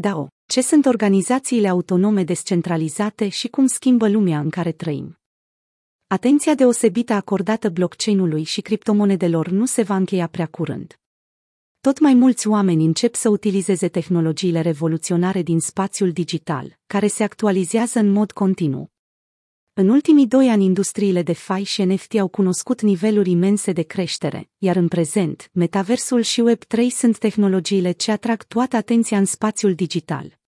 DAO. Ce sunt organizațiile autonome descentralizate și cum schimbă lumea în care trăim? Atenția deosebită acordată blockchain-ului și criptomonedelor nu se va încheia prea curând. Tot mai mulți oameni încep să utilizeze tehnologiile revoluționare din spațiul digital, care se actualizează în mod continuu. În ultimii doi ani, industriile de FI și NFT au cunoscut niveluri imense de creștere, iar în prezent, metaversul și Web3 sunt tehnologiile ce atrag toată atenția în spațiul digital.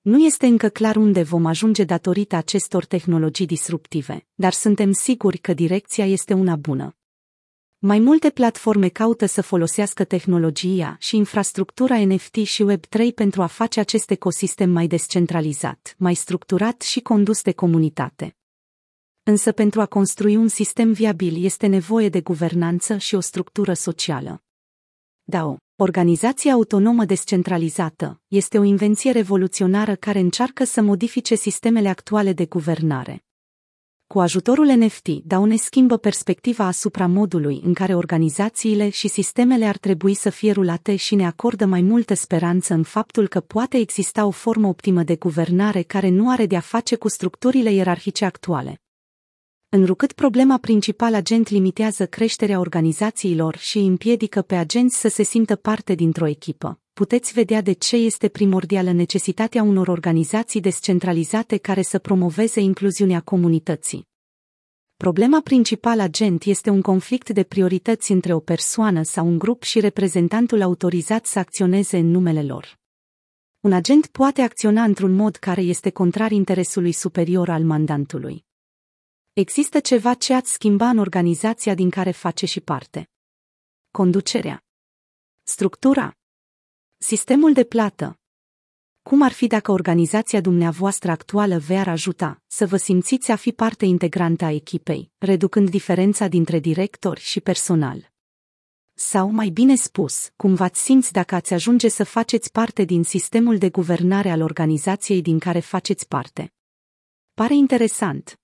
Nu este încă clar unde vom ajunge datorită acestor tehnologii disruptive, dar suntem siguri că direcția este una bună. Mai multe platforme caută să folosească tehnologia și infrastructura NFT și Web3 pentru a face acest ecosistem mai descentralizat, mai structurat și condus de comunitate. Însă pentru a construi un sistem viabil este nevoie de guvernanță și o structură socială. DAO, organizația autonomă descentralizată, este o invenție revoluționară care încearcă să modifice sistemele actuale de guvernare. Cu ajutorul NFT, DAO ne schimbă perspectiva asupra modului în care organizațiile și sistemele ar trebui să fie rulate și ne acordă mai multă speranță în faptul că poate exista o formă optimă de guvernare care nu are de-a face cu structurile ierarhice actuale. Înrucât problema principală agent limitează creșterea organizațiilor și împiedică pe agenți să se simtă parte dintr-o echipă, puteți vedea de ce este primordială necesitatea unor organizații descentralizate care să promoveze incluziunea comunității. Problema principală agent este un conflict de priorități între o persoană sau un grup și reprezentantul autorizat să acționeze în numele lor. Un agent poate acționa într-un mod care este contrar interesului superior al mandantului. Există ceva ce ați schimba în organizația din care face și parte. Conducerea. Structura. Sistemul de plată. Cum ar fi dacă organizația dumneavoastră actuală v-ar ajuta să vă simțiți a fi parte integrantă a echipei, reducând diferența dintre directori și personal? Sau, mai bine spus, cum v-ați simți dacă ați ajunge să faceți parte din sistemul de guvernare al organizației din care faceți parte? Pare interesant,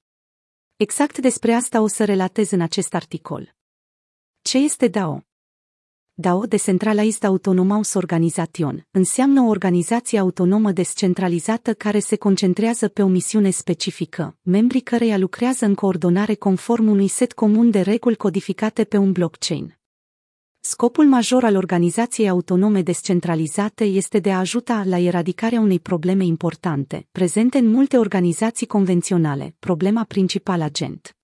Exact despre asta o să relatez în acest articol. Ce este DAO? DAO, Decentralized Autonomous Organization, înseamnă o organizație autonomă descentralizată care se concentrează pe o misiune specifică, membrii căreia lucrează în coordonare conform unui set comun de reguli codificate pe un blockchain. Scopul major al organizației autonome descentralizate este de a ajuta la eradicarea unei probleme importante, prezente în multe organizații convenționale, problema principală agent.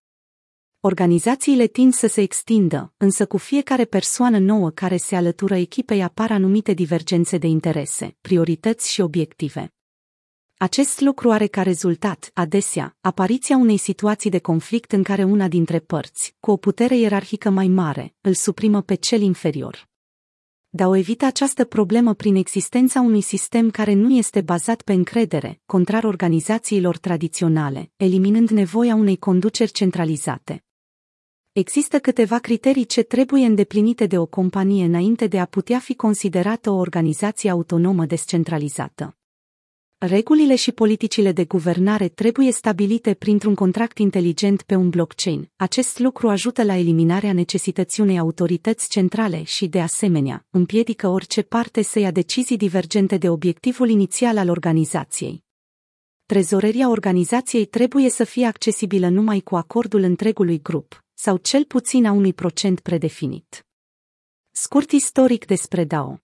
Organizațiile tind să se extindă, însă cu fiecare persoană nouă care se alătură echipei apar anumite divergențe de interese, priorități și obiective. Acest lucru are ca rezultat, adesea, apariția unei situații de conflict în care una dintre părți, cu o putere ierarhică mai mare, îl suprimă pe cel inferior. Dar o evită această problemă prin existența unui sistem care nu este bazat pe încredere, contrar organizațiilor tradiționale, eliminând nevoia unei conduceri centralizate. Există câteva criterii ce trebuie îndeplinite de o companie înainte de a putea fi considerată o organizație autonomă descentralizată. Regulile și politicile de guvernare trebuie stabilite printr-un contract inteligent pe un blockchain. Acest lucru ajută la eliminarea necesității unei autorități centrale și, de asemenea, împiedică orice parte să ia decizii divergente de obiectivul inițial al organizației. Trezoreria organizației trebuie să fie accesibilă numai cu acordul întregului grup, sau cel puțin a unui procent predefinit. Scurt istoric despre DAO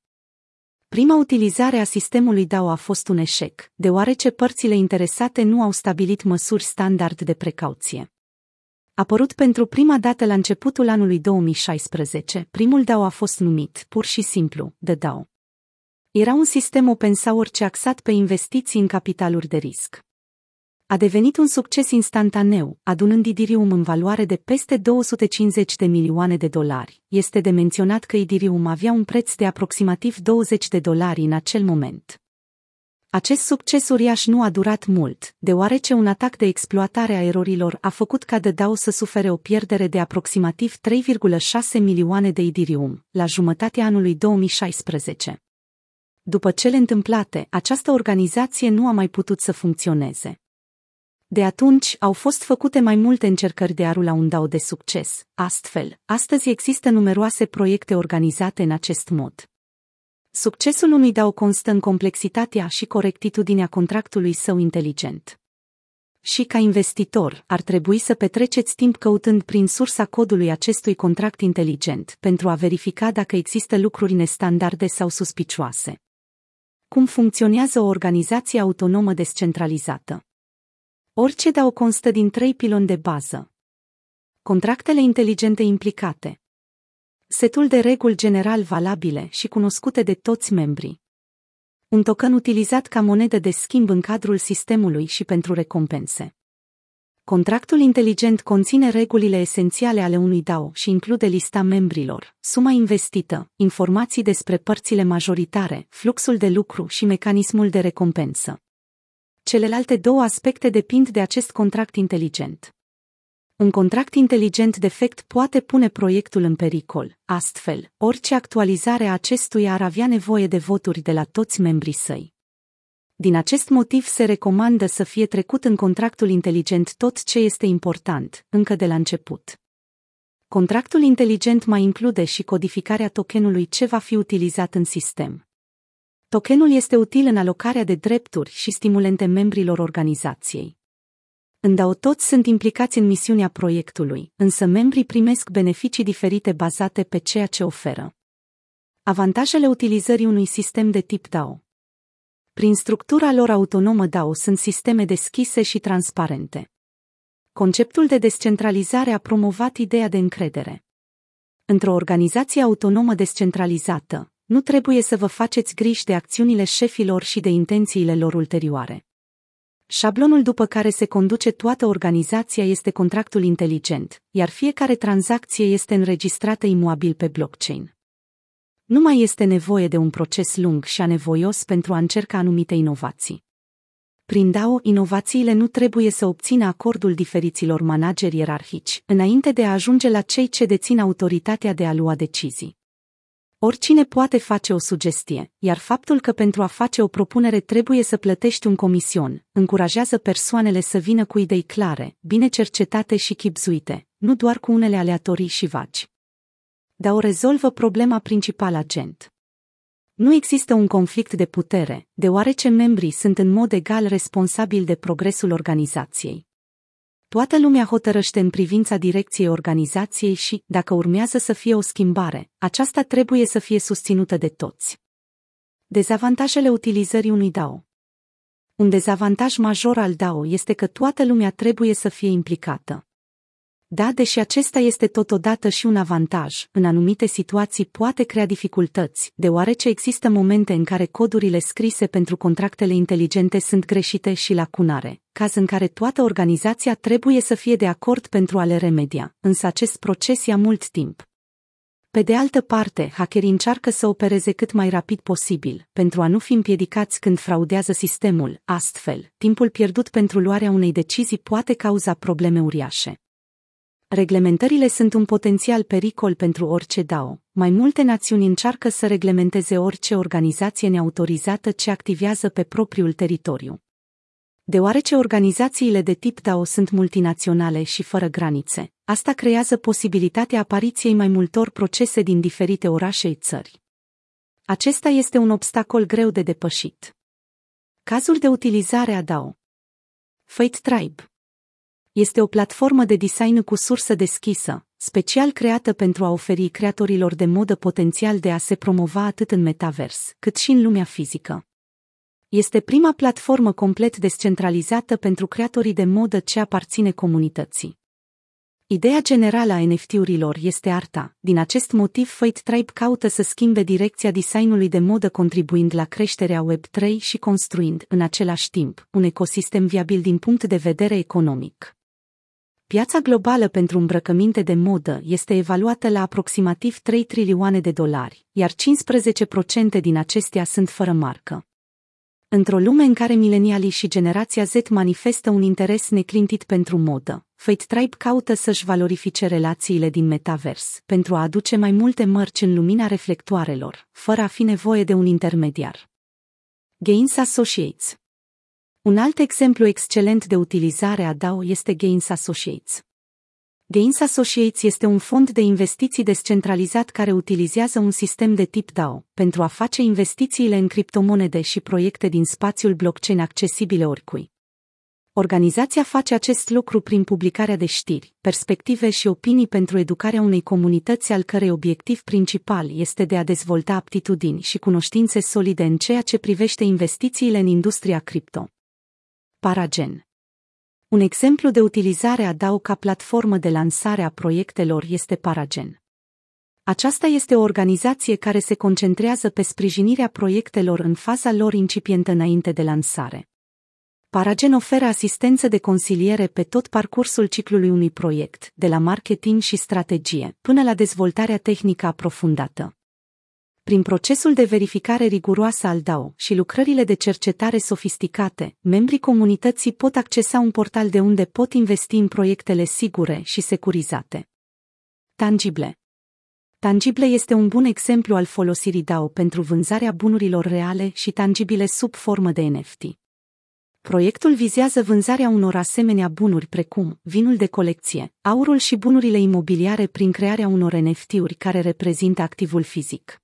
Prima utilizare a sistemului DAO a fost un eșec, deoarece părțile interesate nu au stabilit măsuri standard de precauție. Apărut pentru prima dată la începutul anului 2016, primul DAO a fost numit, pur și simplu, de DAO. Era un sistem open source axat pe investiții în capitaluri de risc a devenit un succes instantaneu, adunând Idirium în valoare de peste 250 de milioane de dolari. Este de menționat că Idirium avea un preț de aproximativ 20 de dolari în acel moment. Acest succes uriaș nu a durat mult, deoarece un atac de exploatare a erorilor a făcut ca de DAO să sufere o pierdere de aproximativ 3,6 milioane de Idirium, la jumătatea anului 2016. După cele întâmplate, această organizație nu a mai putut să funcționeze. De atunci au fost făcute mai multe încercări de a rula un DAO de succes. Astfel, astăzi există numeroase proiecte organizate în acest mod. Succesul unui DAO constă în complexitatea și corectitudinea contractului său inteligent. Și ca investitor, ar trebui să petreceți timp căutând prin sursa codului acestui contract inteligent pentru a verifica dacă există lucruri nestandarde sau suspicioase. Cum funcționează o organizație autonomă descentralizată? Orice DAO constă din trei piloni de bază. Contractele inteligente implicate. Setul de reguli general valabile și cunoscute de toți membrii. Un token utilizat ca monedă de schimb în cadrul sistemului și pentru recompense. Contractul inteligent conține regulile esențiale ale unui DAO și include lista membrilor, suma investită, informații despre părțile majoritare, fluxul de lucru și mecanismul de recompensă. Celelalte două aspecte depind de acest contract inteligent. Un contract inteligent defect poate pune proiectul în pericol, astfel, orice actualizare a acestuia ar avea nevoie de voturi de la toți membrii săi. Din acest motiv se recomandă să fie trecut în contractul inteligent tot ce este important, încă de la început. Contractul inteligent mai include și codificarea tokenului ce va fi utilizat în sistem. Tokenul este util în alocarea de drepturi și stimulente membrilor organizației. Îndau toți sunt implicați în misiunea proiectului, însă membrii primesc beneficii diferite bazate pe ceea ce oferă. Avantajele utilizării unui sistem de tip DAO Prin structura lor autonomă DAO sunt sisteme deschise și transparente. Conceptul de descentralizare a promovat ideea de încredere. Într-o organizație autonomă descentralizată, nu trebuie să vă faceți griji de acțiunile șefilor și de intențiile lor ulterioare. Șablonul după care se conduce toată organizația este contractul inteligent, iar fiecare tranzacție este înregistrată imuabil pe blockchain. Nu mai este nevoie de un proces lung și anevoios pentru a încerca anumite inovații. Prin DAO, inovațiile nu trebuie să obțină acordul diferiților manageri ierarhici, înainte de a ajunge la cei ce dețin autoritatea de a lua decizii. Oricine poate face o sugestie, iar faptul că pentru a face o propunere trebuie să plătești un comision, încurajează persoanele să vină cu idei clare, bine cercetate și chipzuite, nu doar cu unele aleatorii și vagi. Dar o rezolvă problema principală a gent. Nu există un conflict de putere, deoarece membrii sunt în mod egal responsabili de progresul organizației. Toată lumea hotărăște în privința direcției organizației și, dacă urmează să fie o schimbare, aceasta trebuie să fie susținută de toți. Dezavantajele utilizării unui DAO Un dezavantaj major al DAO este că toată lumea trebuie să fie implicată. Da, deși acesta este totodată și un avantaj, în anumite situații poate crea dificultăți, deoarece există momente în care codurile scrise pentru contractele inteligente sunt greșite și lacunare, caz în care toată organizația trebuie să fie de acord pentru a le remedia, însă acest proces ia mult timp. Pe de altă parte, hackerii încearcă să opereze cât mai rapid posibil, pentru a nu fi împiedicați când fraudează sistemul, astfel, timpul pierdut pentru luarea unei decizii poate cauza probleme uriașe. Reglementările sunt un potențial pericol pentru orice DAO. Mai multe națiuni încearcă să reglementeze orice organizație neautorizată ce activează pe propriul teritoriu. Deoarece organizațiile de tip DAO sunt multinaționale și fără granițe, asta creează posibilitatea apariției mai multor procese din diferite orașe țări. Acesta este un obstacol greu de depășit. Cazul de utilizare a DAO Fate Tribe este o platformă de design cu sursă deschisă, special creată pentru a oferi creatorilor de modă potențial de a se promova atât în metavers, cât și în lumea fizică. Este prima platformă complet descentralizată pentru creatorii de modă ce aparține comunității. Ideea generală a NFT-urilor este arta, din acest motiv Fate Tribe caută să schimbe direcția designului de modă contribuind la creșterea Web3 și construind, în același timp, un ecosistem viabil din punct de vedere economic. Piața globală pentru îmbrăcăminte de modă este evaluată la aproximativ 3 trilioane de dolari, iar 15% din acestea sunt fără marcă. Într-o lume în care milenialii și generația Z manifestă un interes neclintit pentru modă, Fate Tribe caută să-și valorifice relațiile din metavers pentru a aduce mai multe mărci în lumina reflectoarelor, fără a fi nevoie de un intermediar. Gains Associates un alt exemplu excelent de utilizare a DAO este Gains Associates. Gains Associates este un fond de investiții descentralizat care utilizează un sistem de tip DAO pentru a face investițiile în criptomonede și proiecte din spațiul blockchain accesibile oricui. Organizația face acest lucru prin publicarea de știri, perspective și opinii pentru educarea unei comunități al cărei obiectiv principal este de a dezvolta aptitudini și cunoștințe solide în ceea ce privește investițiile în industria cripto. Paragen un exemplu de utilizare a DAO ca platformă de lansare a proiectelor este Paragen. Aceasta este o organizație care se concentrează pe sprijinirea proiectelor în faza lor incipientă înainte de lansare. Paragen oferă asistență de consiliere pe tot parcursul ciclului unui proiect, de la marketing și strategie, până la dezvoltarea tehnică aprofundată. Prin procesul de verificare riguroasă al DAO și lucrările de cercetare sofisticate, membrii comunității pot accesa un portal de unde pot investi în proiectele sigure și securizate. Tangible Tangible este un bun exemplu al folosirii DAO pentru vânzarea bunurilor reale și tangibile sub formă de NFT. Proiectul vizează vânzarea unor asemenea bunuri precum vinul de colecție, aurul și bunurile imobiliare prin crearea unor NFT-uri care reprezintă activul fizic.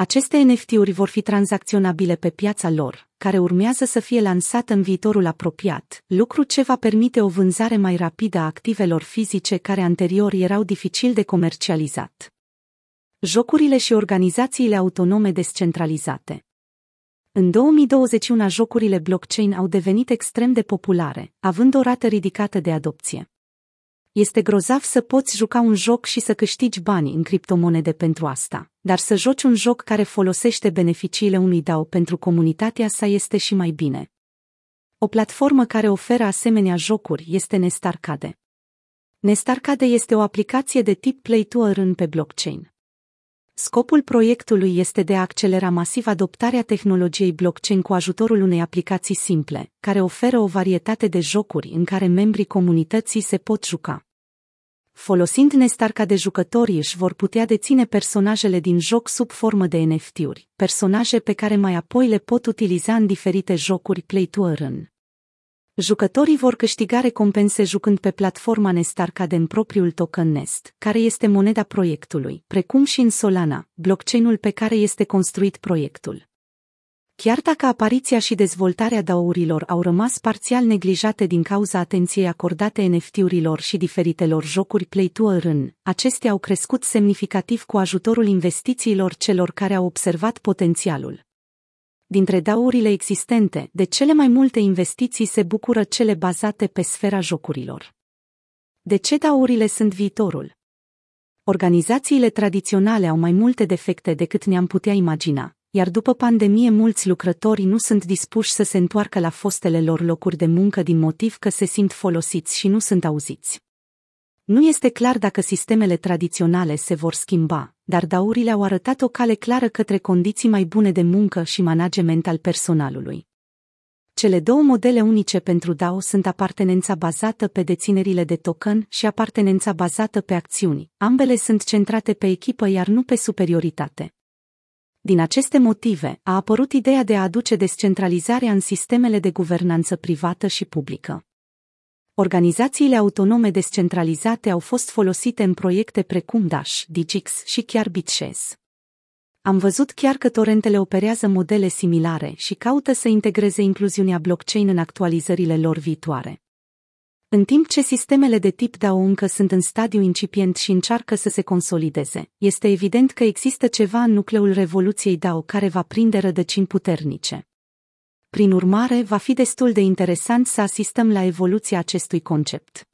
Aceste NFT-uri vor fi tranzacționabile pe piața lor, care urmează să fie lansată în viitorul apropiat, lucru ce va permite o vânzare mai rapidă a activelor fizice care anterior erau dificil de comercializat. Jocurile și organizațiile autonome descentralizate în 2021 jocurile blockchain au devenit extrem de populare, având o rată ridicată de adopție. Este grozav să poți juca un joc și să câștigi bani în criptomonede pentru asta, dar să joci un joc care folosește beneficiile unui DAO pentru comunitatea sa este și mai bine. O platformă care oferă asemenea jocuri este Nestarcade. Nestarcade este o aplicație de tip Play to Earn pe blockchain. Scopul proiectului este de a accelera masiv adoptarea tehnologiei blockchain cu ajutorul unei aplicații simple, care oferă o varietate de jocuri în care membrii comunității se pot juca. Folosind Nestarca de jucători își vor putea deține personajele din joc sub formă de NFT-uri, personaje pe care mai apoi le pot utiliza în diferite jocuri Play to Earn. Jucătorii vor câștiga recompense jucând pe platforma Nestarcade în propriul token Nest, care este moneda proiectului, precum și în Solana, blockchain-ul pe care este construit proiectul. Chiar dacă apariția și dezvoltarea daurilor au rămas parțial neglijate din cauza atenției acordate NFT-urilor și diferitelor jocuri Play to Earn, acestea au crescut semnificativ cu ajutorul investițiilor celor care au observat potențialul dintre daurile existente, de cele mai multe investiții se bucură cele bazate pe sfera jocurilor. De ce daurile sunt viitorul? Organizațiile tradiționale au mai multe defecte decât ne-am putea imagina, iar după pandemie mulți lucrători nu sunt dispuși să se întoarcă la fostele lor locuri de muncă din motiv că se simt folosiți și nu sunt auziți. Nu este clar dacă sistemele tradiționale se vor schimba, dar daurile au arătat o cale clară către condiții mai bune de muncă și management al personalului. Cele două modele unice pentru DAO sunt apartenența bazată pe deținerile de token și apartenența bazată pe acțiuni. Ambele sunt centrate pe echipă, iar nu pe superioritate. Din aceste motive, a apărut ideea de a aduce descentralizarea în sistemele de guvernanță privată și publică. Organizațiile autonome descentralizate au fost folosite în proiecte precum Dash, Digix și chiar BitShares. Am văzut chiar că torentele operează modele similare și caută să integreze incluziunea blockchain în actualizările lor viitoare. În timp ce sistemele de tip DAO încă sunt în stadiu incipient și încearcă să se consolideze, este evident că există ceva în nucleul revoluției DAO care va prinde rădăcini puternice. Prin urmare, va fi destul de interesant să asistăm la evoluția acestui concept.